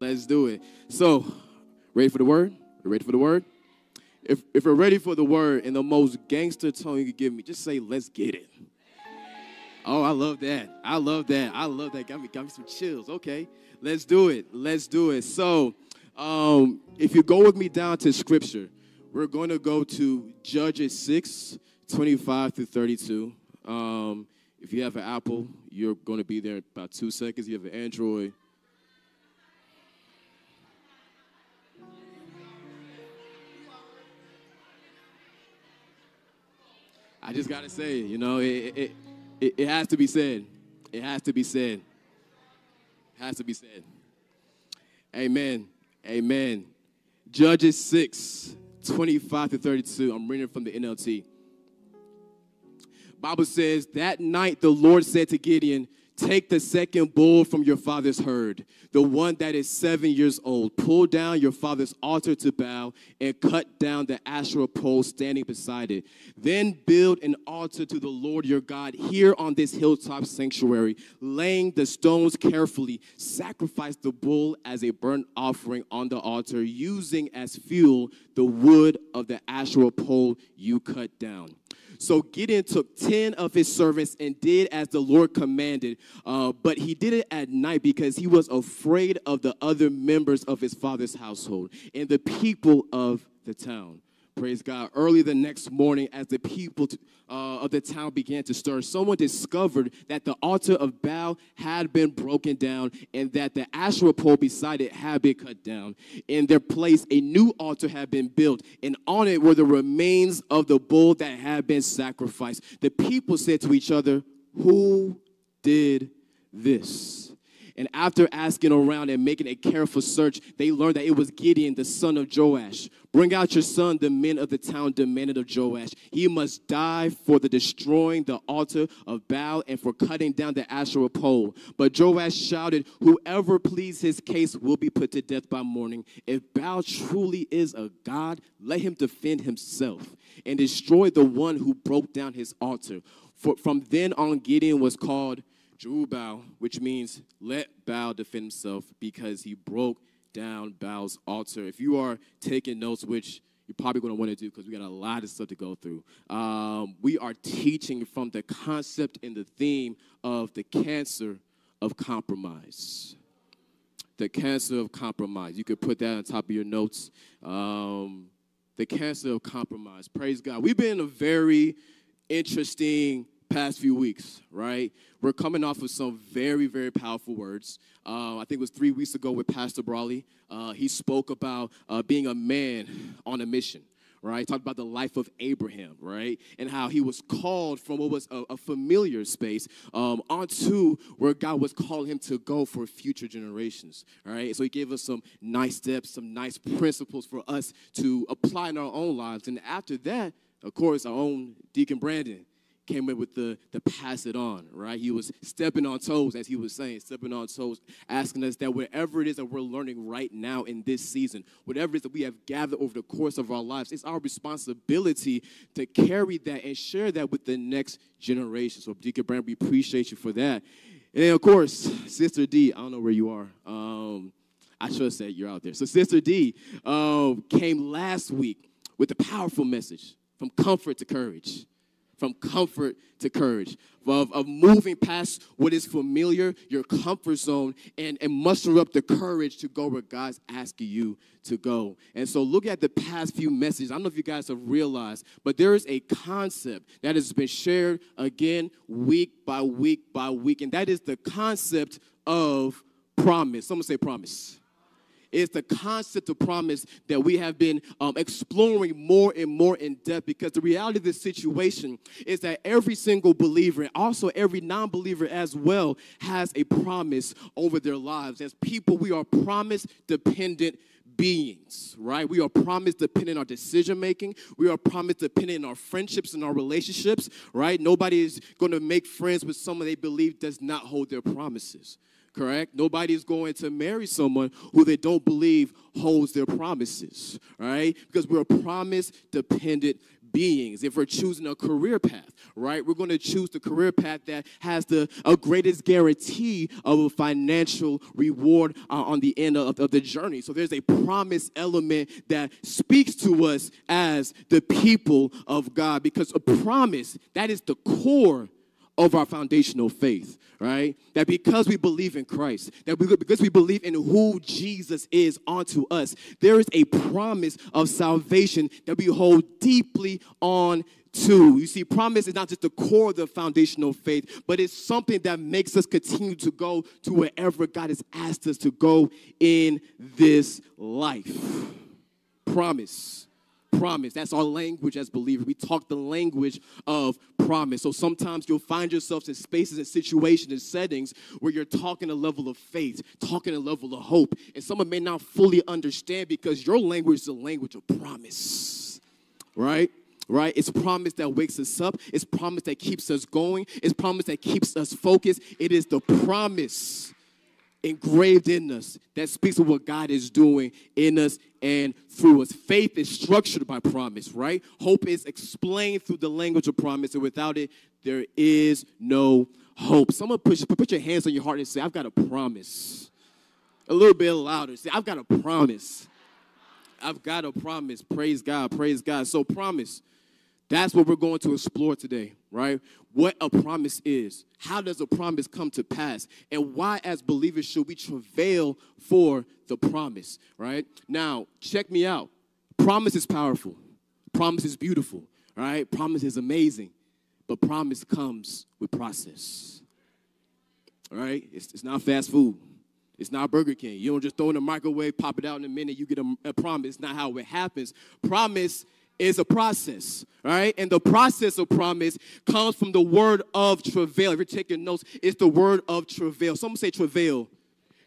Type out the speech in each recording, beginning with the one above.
Let's do it. So, ready for the word? Ready for the word? If, if you're ready for the word in the most gangster tone you could give me, just say, let's get it. Oh, I love that. I love that. I love that. Got me, got me some chills. Okay, let's do it. Let's do it. So, um, if you go with me down to scripture, we're going to go to Judges 6, 25 through 32. Um, if you have an Apple, you're going to be there in about two seconds. If you have an Android, I just gotta say, you know, it, it, it, it has to be said. It has to be said. It has to be said. Amen. Amen. Judges 6, 25 to 32. I'm reading from the NLT. Bible says, That night the Lord said to Gideon, Take the second bull from your father's herd, the one that is seven years old. Pull down your father's altar to Baal and cut down the Asherah pole standing beside it. Then build an altar to the Lord your God here on this hilltop sanctuary, laying the stones carefully. Sacrifice the bull as a burnt offering on the altar, using as fuel the wood of the Asherah pole you cut down. So Gideon took 10 of his servants and did as the Lord commanded. Uh, but he did it at night because he was afraid of the other members of his father's household and the people of the town. Praise God. Early the next morning, as the people uh, of the town began to stir, someone discovered that the altar of Baal had been broken down and that the Asherah pole beside it had been cut down. In their place, a new altar had been built, and on it were the remains of the bull that had been sacrificed. The people said to each other, Who did this? And after asking around and making a careful search, they learned that it was Gideon, the son of Joash. Bring out your son, the men of the town demanded of Joash. He must die for the destroying the altar of Baal and for cutting down the Asherah pole. But Joash shouted, Whoever pleads his case will be put to death by morning. If Baal truly is a god, let him defend himself and destroy the one who broke down his altar. For from then on, Gideon was called Jerubbaal, which means let Baal defend himself because he broke down Baal's altar. If you are taking notes, which you're probably going to want to do because we got a lot of stuff to go through. Um, we are teaching from the concept and the theme of the cancer of compromise. The cancer of compromise. You could put that on top of your notes. Um, the cancer of compromise. Praise God. We've been in a very interesting past few weeks, right? We're coming off of some very, very powerful words. Uh, I think it was three weeks ago with Pastor Brawley. Uh, he spoke about uh, being a man on a mission right? Talked about the life of Abraham, right? And how he was called from what was a, a familiar space um, onto where God was calling him to go for future generations, right? So he gave us some nice steps, some nice principles for us to apply in our own lives. And after that, of course, our own Deacon Brandon came in with the, the pass it on, right? He was stepping on toes, as he was saying, stepping on toes, asking us that whatever it is that we're learning right now in this season, whatever it is that we have gathered over the course of our lives, it's our responsibility to carry that and share that with the next generation. So, Deacon Brand, we appreciate you for that. And then, of course, Sister D, I don't know where you are. Um, I should have said you're out there. So, Sister D um, came last week with a powerful message from comfort to courage from comfort to courage, of, of moving past what is familiar, your comfort zone, and, and muster up the courage to go where God's asking you to go. And so look at the past few messages. I don't know if you guys have realized, but there is a concept that has been shared again week by week by week, and that is the concept of promise. Someone say promise is the concept of promise that we have been um, exploring more and more in depth because the reality of this situation is that every single believer and also every non believer as well has a promise over their lives. As people, we are promise dependent beings, right? We are promised dependent on our decision making. We are promised dependent on our friendships and our relationships, right? Nobody is going to make friends with someone they believe does not hold their promises correct? Nobody's going to marry someone who they don't believe holds their promises, right? Because we're promise dependent beings. If we're choosing a career path, right, we're going to choose the career path that has the greatest guarantee of a financial reward uh, on the end of, of the journey. So there's a promise element that speaks to us as the people of God because a promise that is the core of our foundational faith, right? That because we believe in Christ, that we, because we believe in who Jesus is onto us, there is a promise of salvation that we hold deeply on to. You see, promise is not just the core of the foundational faith, but it's something that makes us continue to go to wherever God has asked us to go in this life. Promise promise. That's our language as believers. We talk the language of promise. So sometimes you'll find yourselves in spaces and situations and settings where you're talking a level of faith, talking a level of hope, and someone may not fully understand because your language is a language of promise, right? right? It's promise that wakes us up. It's promise that keeps us going. It's promise that keeps us focused. It is the promise engraved in us that speaks of what God is doing in us and through us. Faith is structured by promise, right? Hope is explained through the language of promise, and without it, there is no hope. Someone push, put your hands on your heart and say, I've got a promise. A little bit louder. Say, I've got a promise. I've got a promise. Praise God. Praise God. So, promise. That's what we're going to explore today, right? What a promise is. How does a promise come to pass? And why, as believers, should we travail for the promise, right? Now, check me out. Promise is powerful, promise is beautiful, right? Promise is amazing, but promise comes with process, all right? It's, it's not fast food. It's not Burger King. You don't just throw in the microwave, pop it out in a minute, you get a, a promise. It's not how it happens. Promise is a process, right? And the process of promise comes from the word of travail. If you're taking notes, it's the word of travail. Someone say travail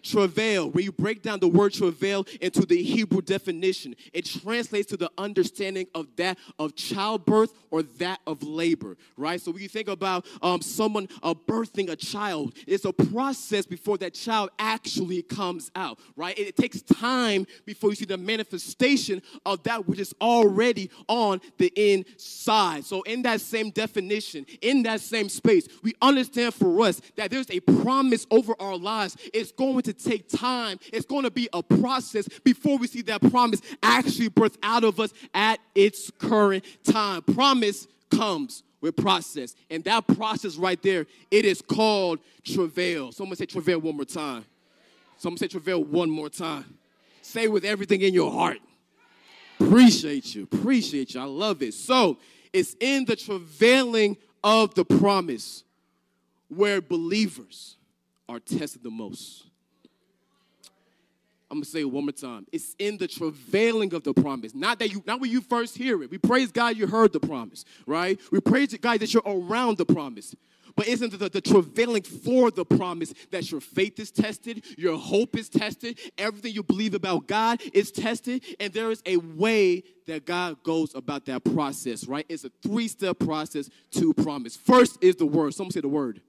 travail, when you break down the word travail into the Hebrew definition, it translates to the understanding of that of childbirth or that of labor, right? So when you think about um, someone uh, birthing a child, it's a process before that child actually comes out, right? It, it takes time before you see the manifestation of that which is already on the inside. So in that same definition, in that same space, we understand for us that there's a promise over our lives. It's going to to take time. It's going to be a process before we see that promise actually birth out of us at its current time. Promise comes with process. And that process right there, it is called travail. Someone say travail one more time. Someone say travail one more time. Say with everything in your heart. Appreciate you. Appreciate you. I love it. So it's in the travailing of the promise where believers are tested the most. I'm gonna say it one more time. It's in the travailing of the promise. Not that you, not when you first hear it. We praise God you heard the promise, right? We praise God that you're around the promise. But isn't the, the travailing for the promise that your faith is tested, your hope is tested, everything you believe about God is tested, and there is a way that God goes about that process, right? It's a three-step process to promise. First is the word. Someone say the word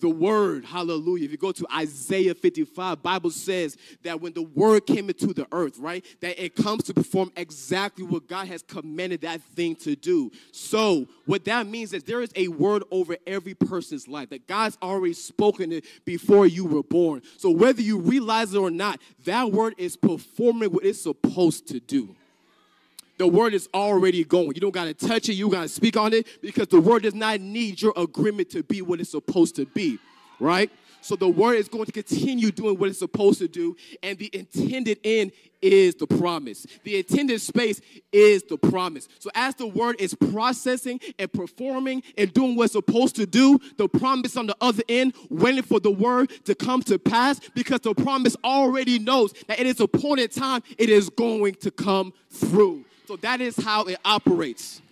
the word hallelujah. If you go to isaiah 55 bible says that when the word came into the earth right that it comes to perform exactly what god has commanded that thing to do. So what that means is there is a word over every person's life that god's already spoken it before you were born. So whether you realize it or not that word is performing what it's supposed to do the word is already going. You don't got to touch it, you got to speak on it because the word does not need your agreement to be what it's supposed to be, right? So the word is going to continue doing what it's supposed to do, and the intended end is the promise. The intended space is the promise. So as the word is processing and performing and doing what it's supposed to do, the promise on the other end, waiting for the word to come to pass, because the promise already knows that it is appointed time, it is going to come through. So that is how it operates.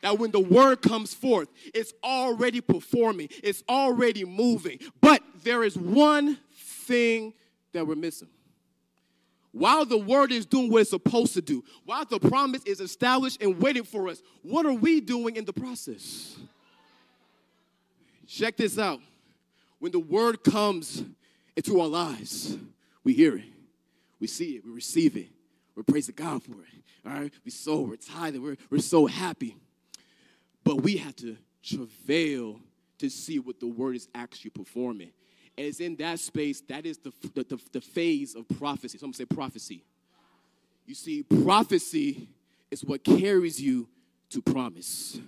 That when the word comes forth, it's already performing, it's already moving. But there is one thing that we're missing. While the word is doing what it's supposed to do, while the promise is established and waiting for us, what are we doing in the process? Check this out. When the word comes into our lives, we hear it, we see it, we receive it, We're praising God for it. All right? We so we're tithing. We're, we're so happy. But we have to travail to see what the word is actually performing. And it's in that space, that is the, the, the, the phase of prophecy. Someone say prophecy. You see, prophecy is what carries you to promise.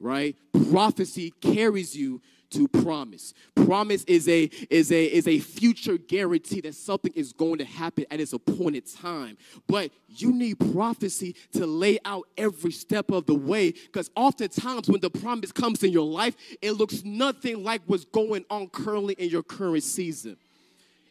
Right? Prophecy carries you to promise. Promise is a is a is a future guarantee that something is going to happen at its appointed time. But you need prophecy to lay out every step of the way because oftentimes when the promise comes in your life, it looks nothing like what's going on currently in your current season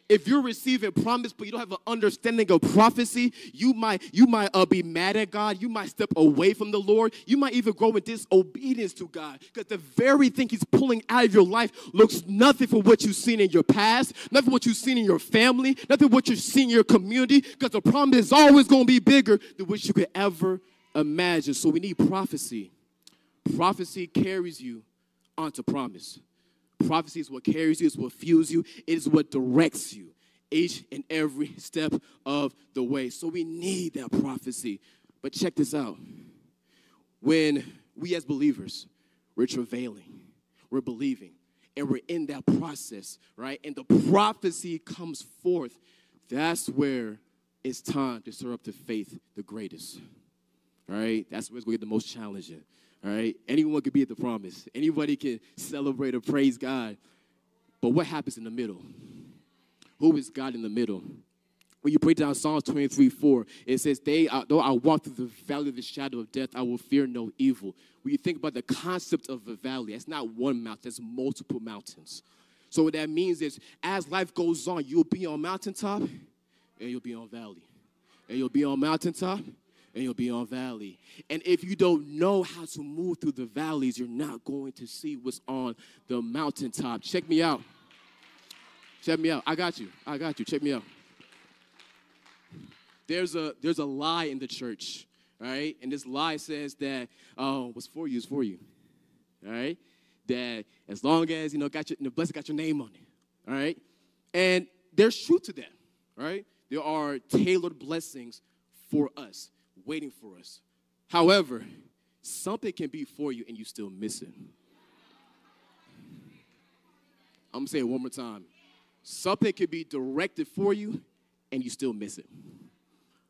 if you're receiving promise but you don't have an understanding of prophecy you might you might uh, be mad at god. You might step away from the lord. You might even grow in disobedience to god. Because the very thing he's pulling out of your life looks nothing for what you've seen in your past nothing what you've seen in your family nothing what you've seen in your community because the promise is always going to be bigger than what you could ever imagine. So we need prophecy. Prophecy carries you onto promise Prophecy is what carries you, it's what fuels you, it is what directs you each and every step of the way. So we need that prophecy. But check this out. When we as believers, we're travailing, we're believing, and we're in that process, right? And the prophecy comes forth, that's where it's time to stir up the faith the greatest. Right? That's where it's going to get the most challenging. All right? Anyone could be at the promise. Anybody can celebrate or praise God. But what happens in the middle? Who is God in the middle? When you break down Psalms 23 4, it says, they, are, Though I walk through the valley of the shadow of death, I will fear no evil. When you think about the concept of a valley, it's not one mountain, it's multiple mountains. So what that means is as life goes on, you'll be on mountaintop and you'll be on valley. And you'll be on mountaintop and you'll be on valley. And if you don't know how to move through the valleys, you're not going to see what's on the mountaintop. Check me out. Check me out. I got you. I got you. Check me out. There's a there's a lie in the church, right? And this lie says that oh, what's for you is for you. All right? That as long as you know got your the blessing got your name on it. All right? And there's truth to that, right? There are tailored blessings for us waiting for us. However, something can be for you and you still miss it. I'm gonna say it one more time. Something can be directed for you and you still miss it.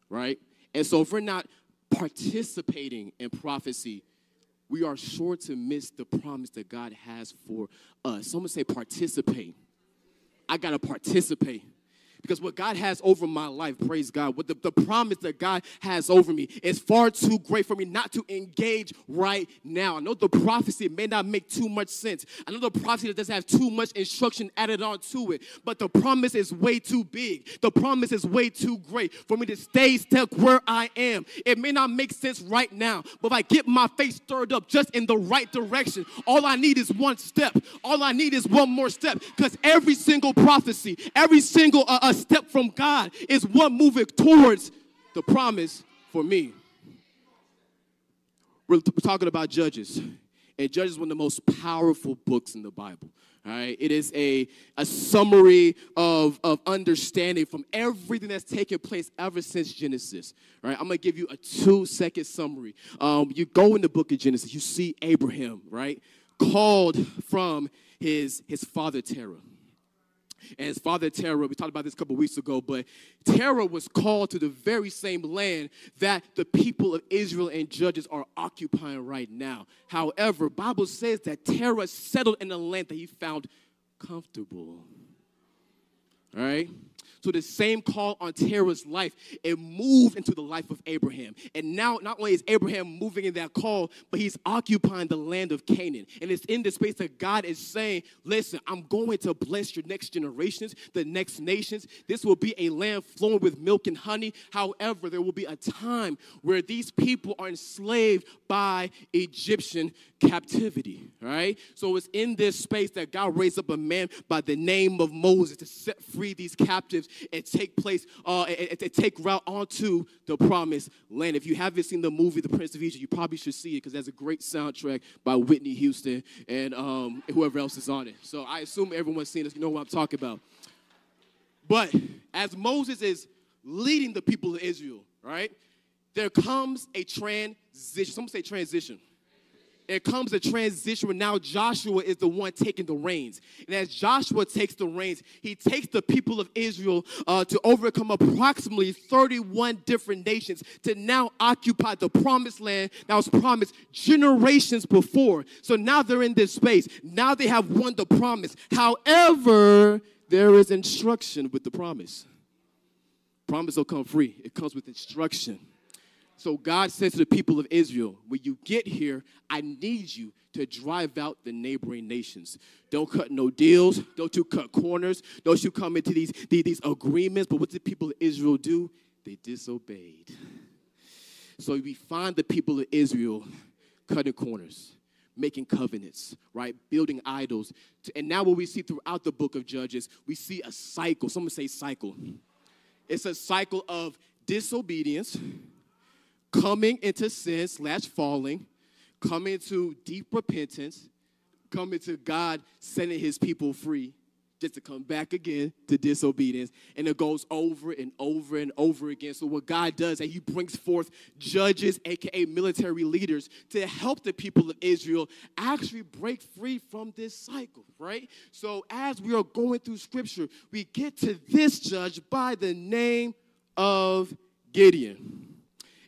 Right? And so if we're not participating in prophecy, we are sure to miss the promise that God has for us. Someone say participate. I gotta participate. Because what God has over my life, praise God, what the, the promise that God has over me is far too great for me not to engage right now. I know the prophecy may not make too much sense. I know the prophecy that doesn't have too much instruction added on to it, but the promise is way too big. The promise is way too great for me to stay stuck where I am. It may not make sense right now, but if I get my face stirred up just in the right direction, all I need is one step. All I need is one more step because every single prophecy, every single uh, a step from God is one moving towards the promise for me. We're talking about Judges, and Judges is one of the most powerful books in the Bible. All right, it is a, a summary of, of understanding from everything that's taken place ever since Genesis. All right, I'm gonna give you a two second summary. Um, you go in the book of Genesis, you see Abraham, right, called from his, his father Terah and his father Terah. We talked about this a couple weeks ago, but Terah was called to the very same land that the people of Israel and Judges are occupying right now. However, Bible says that Terah settled in a land that he found comfortable. All right? So the same call on Terah's life, it moved into the life of Abraham. And now not only is Abraham moving in that call, but he's occupying the land of Canaan. And it's in this space that God is saying, listen, I'm going to bless your next generations, the next nations. This will be a land flowing with milk and honey. However, there will be a time where these people are enslaved by Egyptian captivity, right? So it's in this space that God raised up a man by the name of Moses to set free these captives and take place, uh, and, and take route onto the promised land. If you haven't seen the movie The Prince of Egypt, you probably should see it because there's a great soundtrack by Whitney Houston and um, whoever else is on it. So I assume everyone's seen this, you know what I'm talking about. But as Moses is leading the people of Israel, right? There comes a transition. Someone say transition it comes a transition where now Joshua is the one taking the reins. And as Joshua takes the reins, he takes the people of Israel uh, to overcome approximately 31 different nations to now occupy the promised land that was promised generations before. So now they're in this space. Now they have won the promise. However, there is instruction with the promise. Promise don't come free, it comes with instruction. So God says to the people of Israel, when you get here, I need you to drive out the neighboring nations. Don't cut no deals. Don't you cut corners. Don't you come into these, these, these agreements. But what did the people of Israel do? They disobeyed. So we find the people of Israel cutting corners, making covenants, right? Building idols. And now what we see throughout the book of Judges, we see a cycle. Someone say cycle. It's a cycle of disobedience coming into sin slash falling, coming to deep repentance, coming to God setting his people free, just to come back again to disobedience. And it goes over and over and over again. So, what God does is He brings forth judges, aka military leaders, to help the people of Israel actually break free from this cycle, right? So, as we are going through scripture, we get to this judge by the name of Gideon.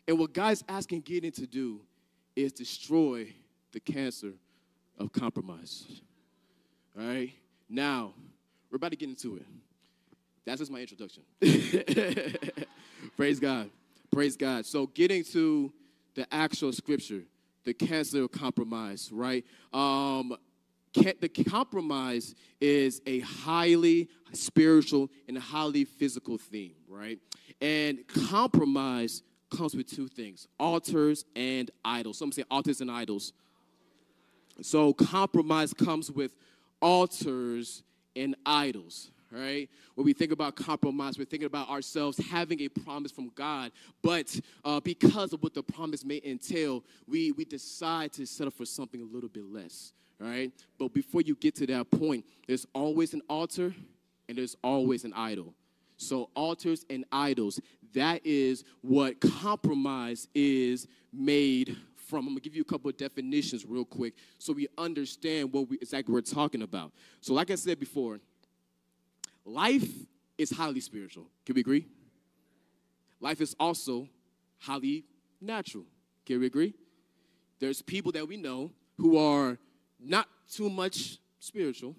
And what God's asking Gideon to do is destroy the cancer of compromise. All right? Now, we're about to get into it. That's just my introduction. Praise God. Praise God. So, getting to the actual scripture, the cancer of compromise, right? Um, the compromise is a highly spiritual and highly physical theme, right? And compromise comes with two things altars and idols. Some say altars and idols. So compromise comes with altars and idols, right? When we think about compromise, we're thinking about ourselves having a promise from God, but uh, because of what the promise may entail, we, we decide to settle for something a little bit less, right? But before you get to that point, there's always an altar and there's always an idol. So, altars and idols, that is what compromise is made from. I'm gonna give you a couple of definitions real quick so we understand what we exactly we're talking about. So, like I said before, life is highly spiritual. Can we agree? Life is also highly natural. Can we agree? There's people that we know who are not too much spiritual,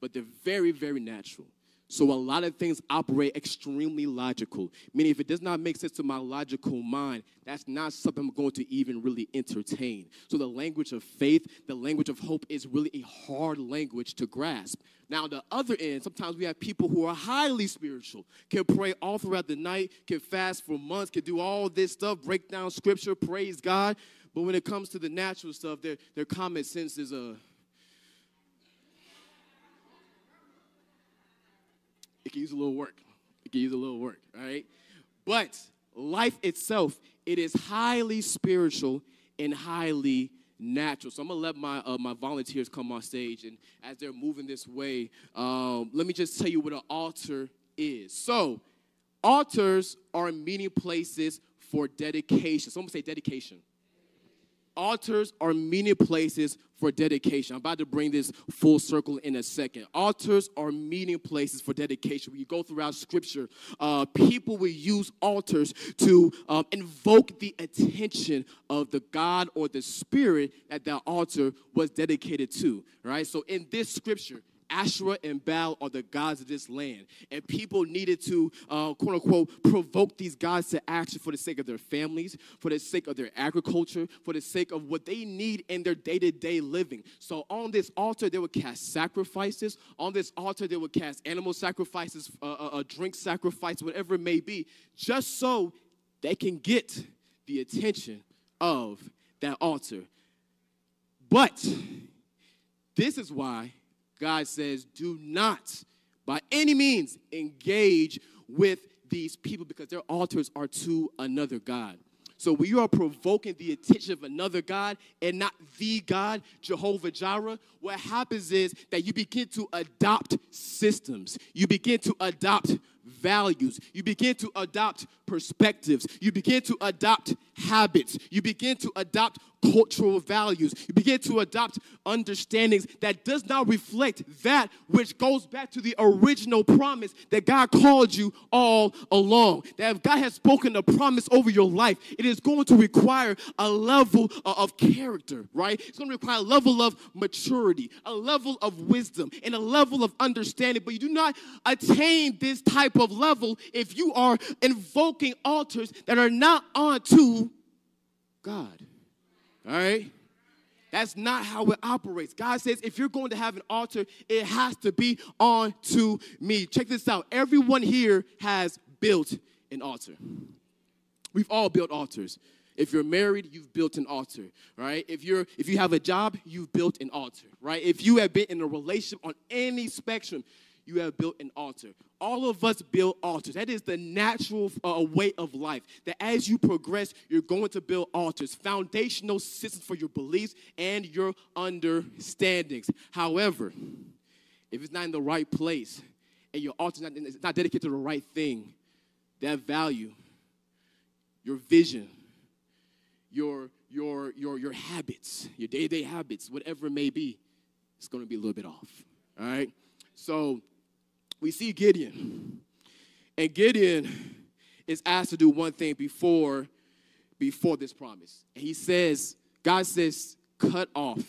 but they're very, very natural. So a lot of things operate extremely logical. Meaning, if it does not make sense to my logical mind, that's not something I'm going to even really entertain. So the language of faith, the language of hope is really a hard language to grasp. Now, on the other end, sometimes we have people who are highly spiritual, can pray all throughout the night, can fast for months, can do all this stuff, break down scripture, praise God. But when it comes to the natural stuff, their, their common sense is a uh, can use a little work. It can use a little work, right? But life itself, it is highly spiritual and highly natural. So I'm gonna let my uh, my volunteers come on stage, and as they're moving this way, um, let me just tell you what an altar is. So, altars are meeting places for dedication. Someone say dedication altars are meeting places for dedication. I'm about to bring this full circle in a second. Altars are meeting places for dedication. You go throughout scripture, uh, people will use altars to um, invoke the attention of the God or the spirit that that altar was dedicated to, right? So in this scripture, Asherah and Baal are the gods of this land. And people needed to, uh, quote unquote, provoke these gods to action for the sake of their families, for the sake of their agriculture, for the sake of what they need in their day to day living. So on this altar, they would cast sacrifices. On this altar, they would cast animal sacrifices, uh, uh, uh drink sacrifice, whatever it may be, just so they can get the attention of that altar. But this is why God says, do not by any means engage with these people because their altars are to another God. So when you are provoking the attention of another God and not the God, Jehovah Jireh, what happens is that you begin to adopt systems. You begin to adopt values. You begin to adopt perspectives. You begin to adopt habits. You begin to adopt cultural values. You begin to adopt understandings that does not reflect that which goes back to the original promise that God called you all along. That if God has spoken a promise over your life, it is going to require a level of character, right? It's going to require a level of maturity, a level of wisdom, and a level of understanding. But you do not attain this type of level if you are invoking altars that are not unto God. All right? That's not how it operates. God says if you're going to have an altar, it has to be on to me. Check this out. Everyone here has built an altar. We've all built altars. If you're married, you've built an altar, right? If you're if you have a job, you've built an altar, right? If you have been in a relationship on any spectrum, you have built an altar. All of us build altars. That is the natural uh, way of life. That as you progress, you're going to build altars, foundational systems for your beliefs and your understandings. However, if it's not in the right place and your altar not, not dedicated to the right thing, that value, your vision, your your your your habits, your day-to-day habits, whatever it may be, it's going to be a little bit off. All right? So we see Gideon. And Gideon is asked to do one thing before before this promise. And he says, God says, cut off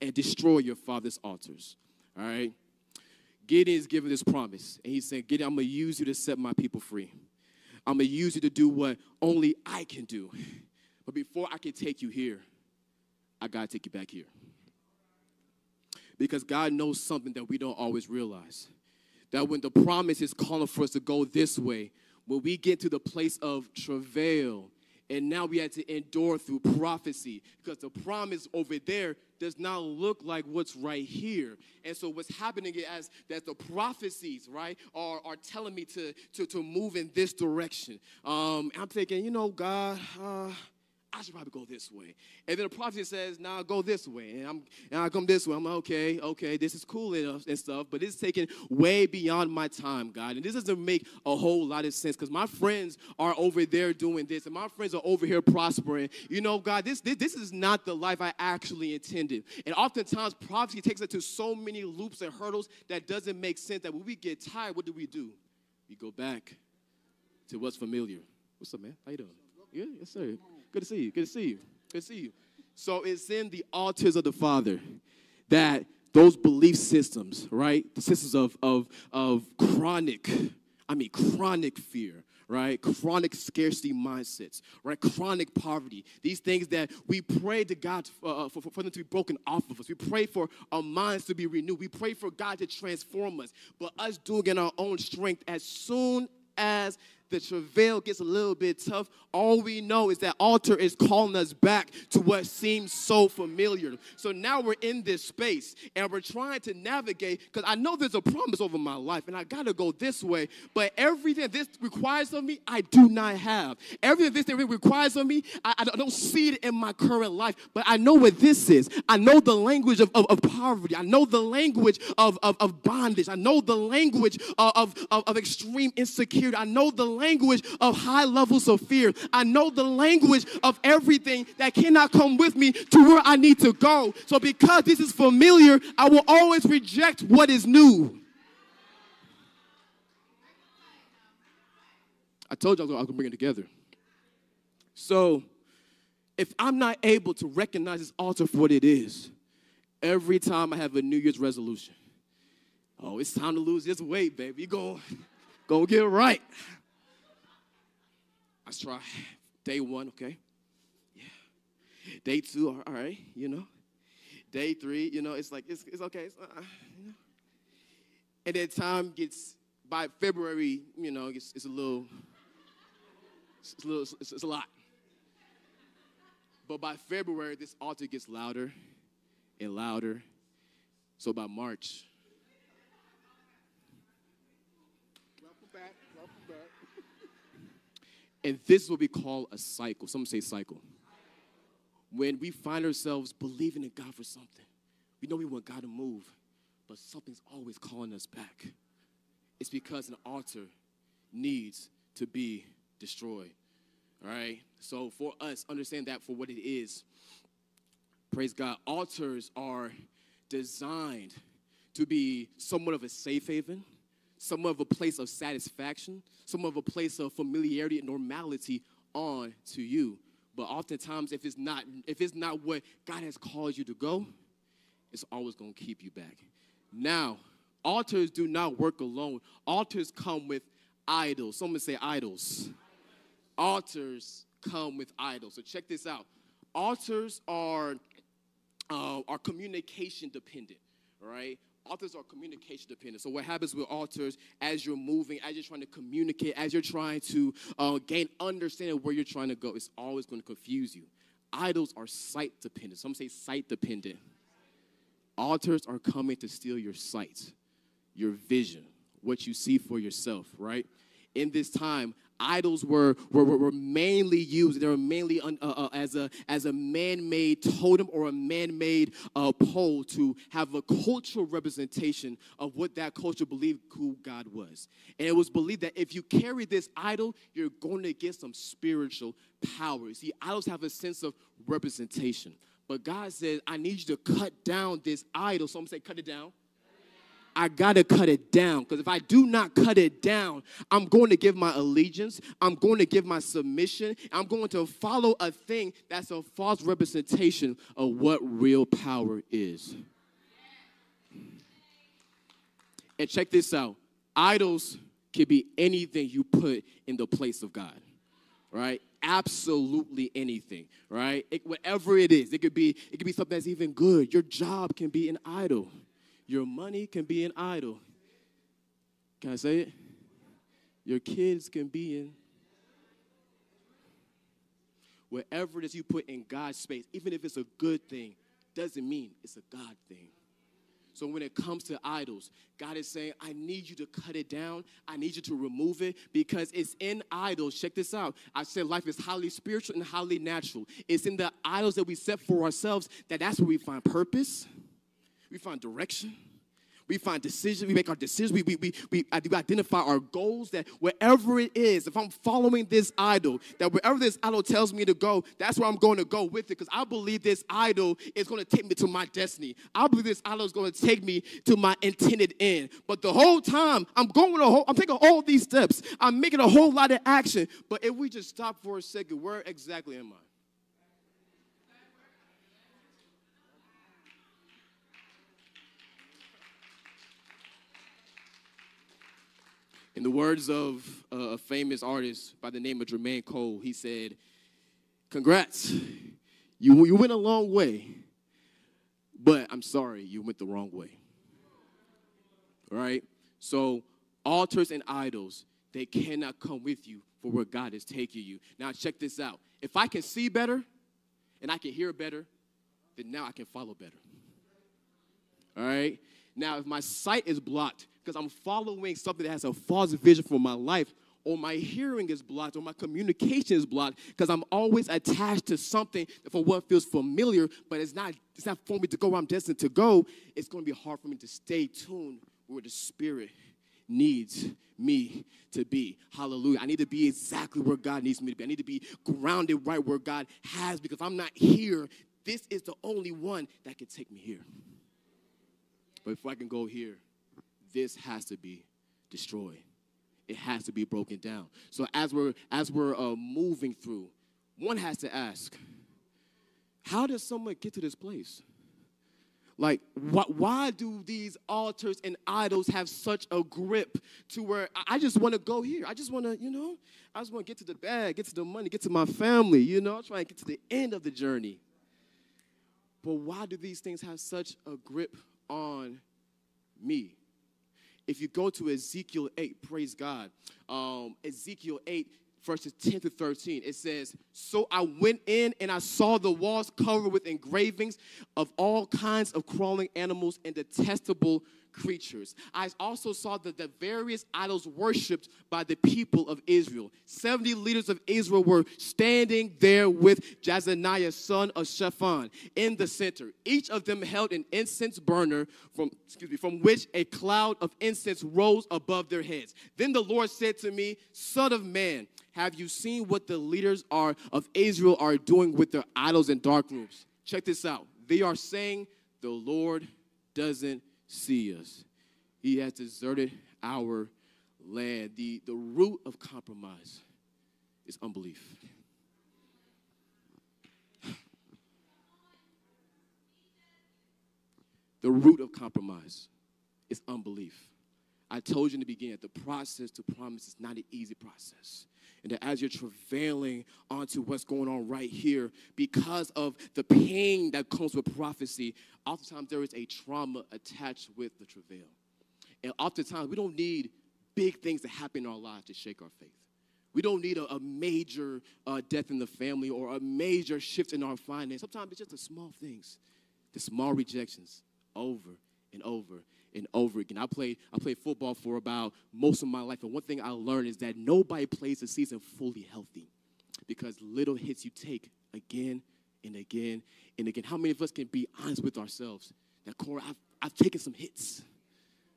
and destroy your father's altars. All right? Gideon is given this promise. And he's saying, Gideon, I'm going to use you to set my people free. I'm going to use you to do what only I can do. But before I can take you here, I got to take you back here. Because God knows something that we don't always realize that when the promise is calling for us to go this way, when we get to the place of travail, and now we had to endure through prophecy because the promise over there does not look like what's right here. And so what's happening is that the prophecies, right, are, are telling me to, to, to move in this direction. Um, I'm thinking, you know, God, uh, I should probably go this way. And then the prophet says, now nah, go this way. And, I'm, and I come this way. I'm like, okay, okay, this is cool enough and stuff, but it's taking way beyond my time, God. And this doesn't make a whole lot of sense because my friends are over there doing this and my friends are over here prospering. You know, God, this, this, this is not the life I actually intended. And oftentimes, prophecy takes us to so many loops and hurdles that doesn't make sense that when we get tired, what do we do? We go back to what's familiar. What's up, man? How you doing? Yeah, yes, sir. Good to see you. Good to see you. Good to see you. So it's in the altars of the Father that those belief systems, right? The systems of, of, of chronic, I mean, chronic fear, right? Chronic scarcity mindsets, right? Chronic poverty. These things that we pray to God uh, for, for, them to be broken off of us. We pray for our minds to be renewed. We pray for God to transform us. But us doing in our own strength, as soon as the travail gets a little bit tough, all we know is that altar is calling us back to what seems so familiar. So now we're in this space and we're trying to navigate because I know there's a promise over my life and I got to go this way, but everything this requires of me, I do not have. Everything this requires of me, I, I, don't see it in my current life, but I know what this is. I know the language of, of, of poverty. I know the language of, of, of bondage. I know the language of, of, of extreme insecurity. I know the language of high levels of fear. I know the language of everything that cannot come with me to where I need to go. So, because this is familiar, I will always reject what is new. I told you I was going to bring it together. So, if I'm not able to recognize this altar for what it is, every time I have a New Year's resolution, oh, it's time to lose this weight, baby. You're going to get right. Let's try. Day one, okay. Yeah. Day two, all right, you know. Day three, you know, it's like, it's, it's okay. It's, uh, you know. And then time gets, by February, you know, it's, it's a little, it's a little, it's, it's a lot. But by February, this altar gets louder and louder. So by March, And this is what we call a cycle. Some say cycle. When we find ourselves believing in God for something, we know we want God to move, but something's always calling us back. It's because an altar needs to be destroyed. All right? So for us, understand that for what it is. Praise God. Altars are designed to be somewhat of a safe haven, somewhat of a place of satisfaction, somewhat of a place of familiarity and normality on to you. But oftentimes, if it's not, if it's not what God has called you to go, it's always going to keep you back. Now, altars do not work alone. Altars come with idols. Someone say idols. Altars come with idols. So check this out. Altars are uh, are communication dependent. Right. Altars are communication dependent. So what happens with altars as you're moving, as you're trying to communicate, as you're trying to uh, gain understanding where you're trying to go, it's always going to confuse you. Idols are sight dependent. Some say sight dependent. Altars are coming to steal your sight, your vision, what you see for yourself, right? In this time, idols were, were, were mainly used, they were mainly un, uh, uh, as a, as a man-made totem or a man-made uh, pole to have a cultural representation of what that culture believed who God was. And it was believed that if you carry this idol, you're going to get some spiritual power. See, idols have a sense of representation. But God says, I need you to cut down this idol. Some say, cut it down. I gotta cut it down because if I do not cut it down, I'm going to give my allegiance, I'm going to give my submission, I'm going to follow a thing that's a false representation of what real power is. And check this out idols can be anything you put in the place of God, right? Absolutely anything, right? It, whatever it is, it could be it could be something that's even good. Your job can be an idol your money can be an idol. Can I say it? Your kids can be in. Wherever it is you put in God's space, even if it's a good thing, doesn't mean it's a God thing. So when it comes to idols, God is saying, I need you to cut it down. I need you to remove it because it's in idols. Check this out. I said life is highly spiritual and highly natural. It's in the idols that we set for ourselves that that's where we find purpose we find direction. We find decisions. We make our decisions. We, we, we, we identify our goals that wherever it is, if I'm following this idol, that wherever this idol tells me to go, that's where I'm going to go with it because I believe this idol is going to take me to my destiny. I believe this idol is going to take me to my intended end. But the whole time, I'm going a whole, I'm taking all these steps. I'm making a whole lot of action. But if we just stop for a second, where exactly am I? In the words of uh, a famous artist by the name of Jermaine Cole, he said, Congrats, you, you went a long way, but I'm sorry, you went the wrong way. All right? So, altars and idols, they cannot come with you for where God is taking you. Now, check this out. If I can see better and I can hear better, then now I can follow better. All right? Now, if my sight is blocked because I'm following something that has a false vision for my life, or my hearing is blocked, or my communication is blocked, because I'm always attached to something for what feels familiar, but it's not, it's not for me to go where I'm destined to go, it's going to be hard for me to stay tuned where the Spirit needs me to be. Hallelujah. I need to be exactly where God needs me to be. I need to be grounded right where God has because I'm not here. This is the only one that can take me here. But if I can go here, this has to be destroyed. It has to be broken down. So as we're as we're uh, moving through, one has to ask, how does someone get to this place? Like, wh- why do these altars and idols have such a grip to where I, I just want to go here? I just want to, you know, I just want to get to the bag, get to the money, get to my family, you know, I'm trying to get to the end of the journey. But why do these things have such a grip on me? If you go to Ezekiel 8, praise God, um, Ezekiel 8, verses 10 to 13, it says, So I went in and I saw the walls covered with engravings of all kinds of crawling animals and detestable creatures. I also saw that the various idols worshipped by the people of Israel. 70 leaders of Israel were standing there with Jaazaniah, son of Shaphan, in the center. Each of them held an incense burner from, excuse me, from which a cloud of incense rose above their heads. Then the Lord said to me, Son of man, have you seen what the leaders are of Israel are doing with their idols in dark rooms? Check this out. They are saying the Lord doesn't see us. He has deserted our land. The, the root of compromise is unbelief. The root of compromise is unbelief. I told you in the beginning the process to promise is not an easy process and that as you're travailing onto what's going on right here, because of the pain that comes with prophecy, oftentimes there is a trauma attached with the travail. And oftentimes we don't need big things to happen in our lives to shake our faith. We don't need a, a major uh, death in the family or a major shift in our finance. Sometimes it's just the small things, the small rejections over and over and over again. I played I played football for about most of my life, and one thing I learned is that nobody plays the season fully healthy because little hits you take again and again and again. How many of us can be honest with ourselves? That Cora, I've, I've taken some hits,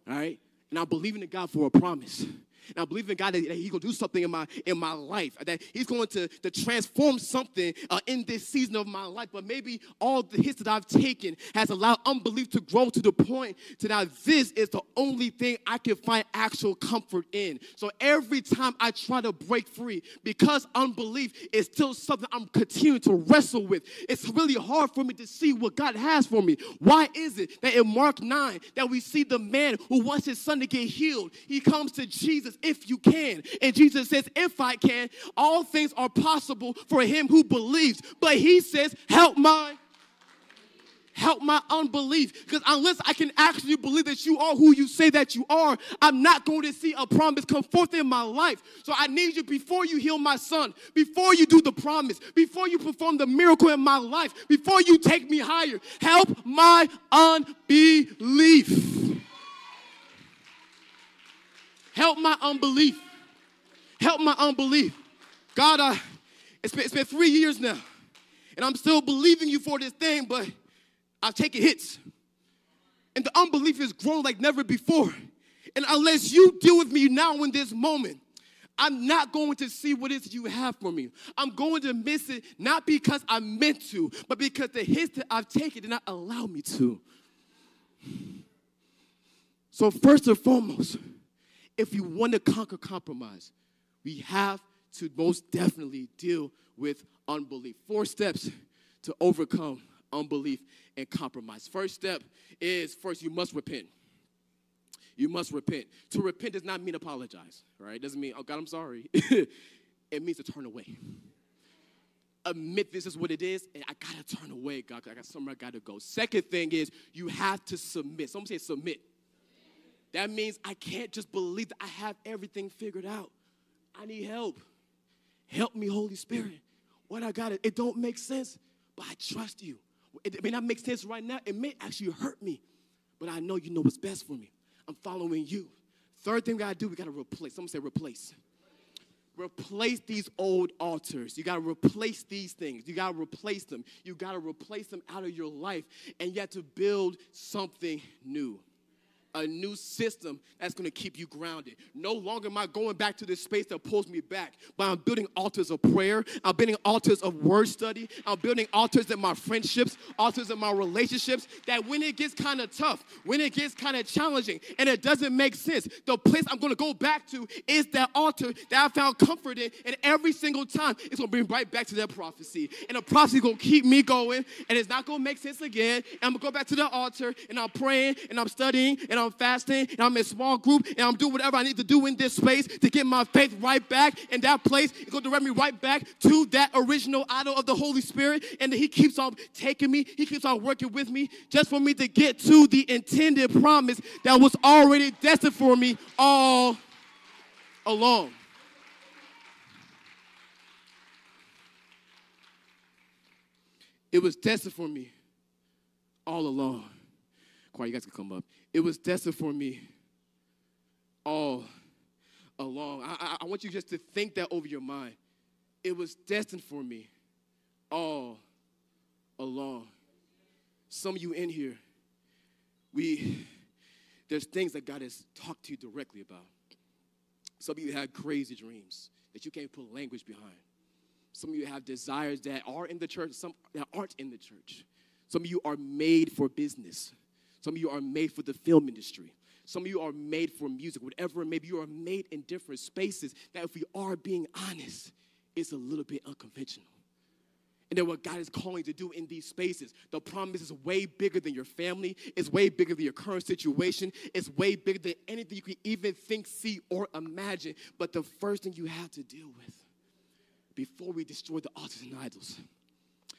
all right, and I'm believing in God for a promise. And I believe in God that, that He's going to do something in my in my life, that He's going to, to transform something uh, in this season of my life. But maybe all the hits that I've taken has allowed unbelief to grow to the point to now this is the only thing I can find actual comfort in. So every time I try to break free, because unbelief is still something I'm continuing to wrestle with, it's really hard for me to see what God has for me. Why is it that in Mark 9 that we see the man who wants his son to get healed, he comes to Jesus if you can. And Jesus says, if I can, all things are possible for him who believes. But he says, help my help my unbelief. Because unless I can actually believe that you are who you say that you are, I'm not going to see a promise come forth in my life. So I need you before you heal my son, before you do the promise, before you perform the miracle in my life, before you take me higher, help my unbelief. Help my unbelief. Help my unbelief. God, I, it's, been, it's been three years now, and I'm still believing you for this thing, but I've taken hits. And the unbelief is grown like never before. And unless you deal with me now in this moment, I'm not going to see what it is you have for me. I'm going to miss it not because I meant to, but because the hits that I've taken did not allow me to. So, first and foremost, if we want to conquer compromise, we have to most definitely deal with unbelief. Four steps to overcome unbelief and compromise. First step is first, you must repent. You must repent. To repent does not mean apologize, right? It doesn't mean, oh God, I'm sorry. it means to turn away. Admit this is what it is, and I gotta turn away, God. I got somewhere I gotta go. Second thing is you have to submit. Someone say submit. That means I can't just believe that I have everything figured out. I need help. Help me, Holy Spirit. What I got, it, it don't make sense, but I trust you. It may not make sense right now. It may actually hurt me, but I know you know what's best for me. I'm following you. Third thing we gotta do, we gotta replace. Someone say replace. Replace these old altars. You gotta replace these things. You gotta replace them. You gotta replace them out of your life, and you have to build something new a new system that's going to keep you grounded. No longer am I going back to this space that pulls me back, but I'm building altars of prayer. I'm building altars of word study. I'm building altars in my friendships, altars in my relationships. That when it gets kind of tough, when it gets kind of challenging, and it doesn't make sense, the place I'm going to go back to is that altar that I found comfort in. And every single time, it's going to bring right back to that prophecy. And the prophecy going to keep me going, and it's not going to make sense again. And I'm going to go back to the altar, and I'm praying, and I'm studying, and I'm I'm fasting, and I'm in small group, and I'm doing whatever I need to do in this space to get my faith right back in that place. It's going to direct me right back to that original idol of the Holy Spirit. And He keeps on taking me, He keeps on working with me just for me to get to the intended promise that was already destined for me all along. It was destined for me all along. choir, you guys can come up. It was destined for me all along. I, I, I want you just to think that over your mind. It was destined for me all along. Some of you in here, we there's things that God has talked to you directly about. Some of you had crazy dreams that you can't put language behind. Some of you have desires that are in the church, some that aren't in the church. Some of you are made for business. Some of you are made for the film industry. Some of you are made for music, whatever maybe you are made in different spaces that if we are being honest, it's a little bit unconventional. And then what God is calling to do in these spaces, the promise is way bigger than your family. It's way bigger than your current situation. It's way bigger than anything you can even think, see, or imagine. But the first thing you have to deal with before we destroy the altars and idols,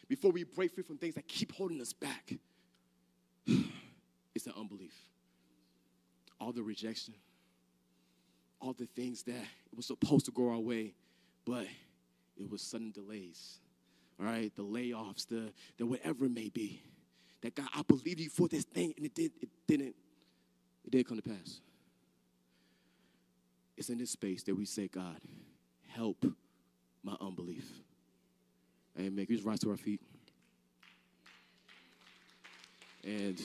before we break free from things that keep holding us back, the unbelief. All the rejection, all the things that it was supposed to go our way, but it was sudden delays all right, the layoffs, the, the whatever it may be. That God, I believe you for this thing, and it did, it didn't, it didn't come to pass. It's in this space that we say, God, help my unbelief. Amen. Can we just rise to our feet? And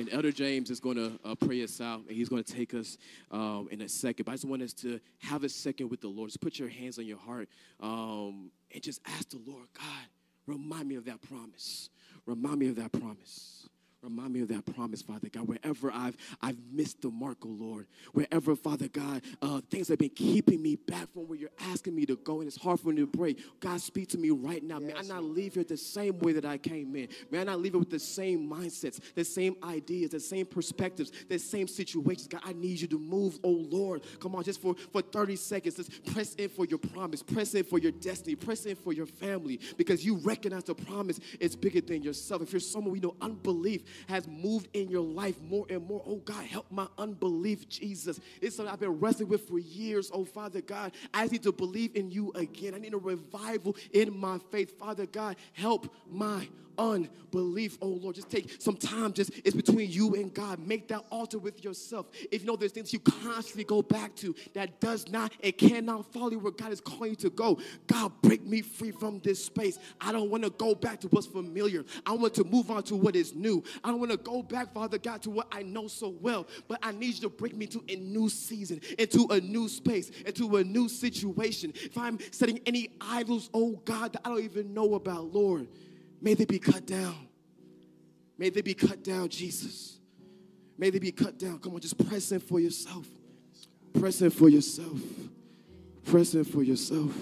and Elder James is going to uh, pray us out, and he's going to take us um, in a second. But I just want us to have a second with the Lord. Just put your hands on your heart um, and just ask the Lord, God, remind me of that promise. Remind me of that promise. Remind me of that promise, Father God. Wherever I've I've missed the mark, oh Lord. Wherever, Father God, uh, things have been keeping me back from where you're asking me to go, and it's hard for me to pray. God, speak to me right now. Yes. May I not leave here the same way that I came in. May I not leave here with the same mindsets, the same ideas, the same perspectives, the same situations. God, I need you to move, oh Lord. Come on, just for, for 30 seconds, just press in for your promise, press in for your destiny, press in for your family, because you recognize the promise is bigger than yourself. If you're someone we know unbelief has moved in your life more and more. Oh God, help my unbelief, Jesus. It's something I've been wrestling with for years. Oh Father God, I need to believe in you again. I need a revival in my faith. Father God, help my unbelief, oh Lord. Just take some time, just it's between you and God. Make that altar with yourself. If you know there's things you constantly go back to that does not and cannot follow where God is calling you to go, God, break me free from this space. I don't want to go back to what's familiar. I want to move on to what is new. I don't want to go back, Father God, to what I know so well, but I need you to bring me to a new season, into a new space, into a new situation. If I'm setting any idols, oh God, that I don't even know about, Lord. May they be cut down. May they be cut down, Jesus. May they be cut down. Come on, just press in for yourself. Press in for yourself. Press in for yourself.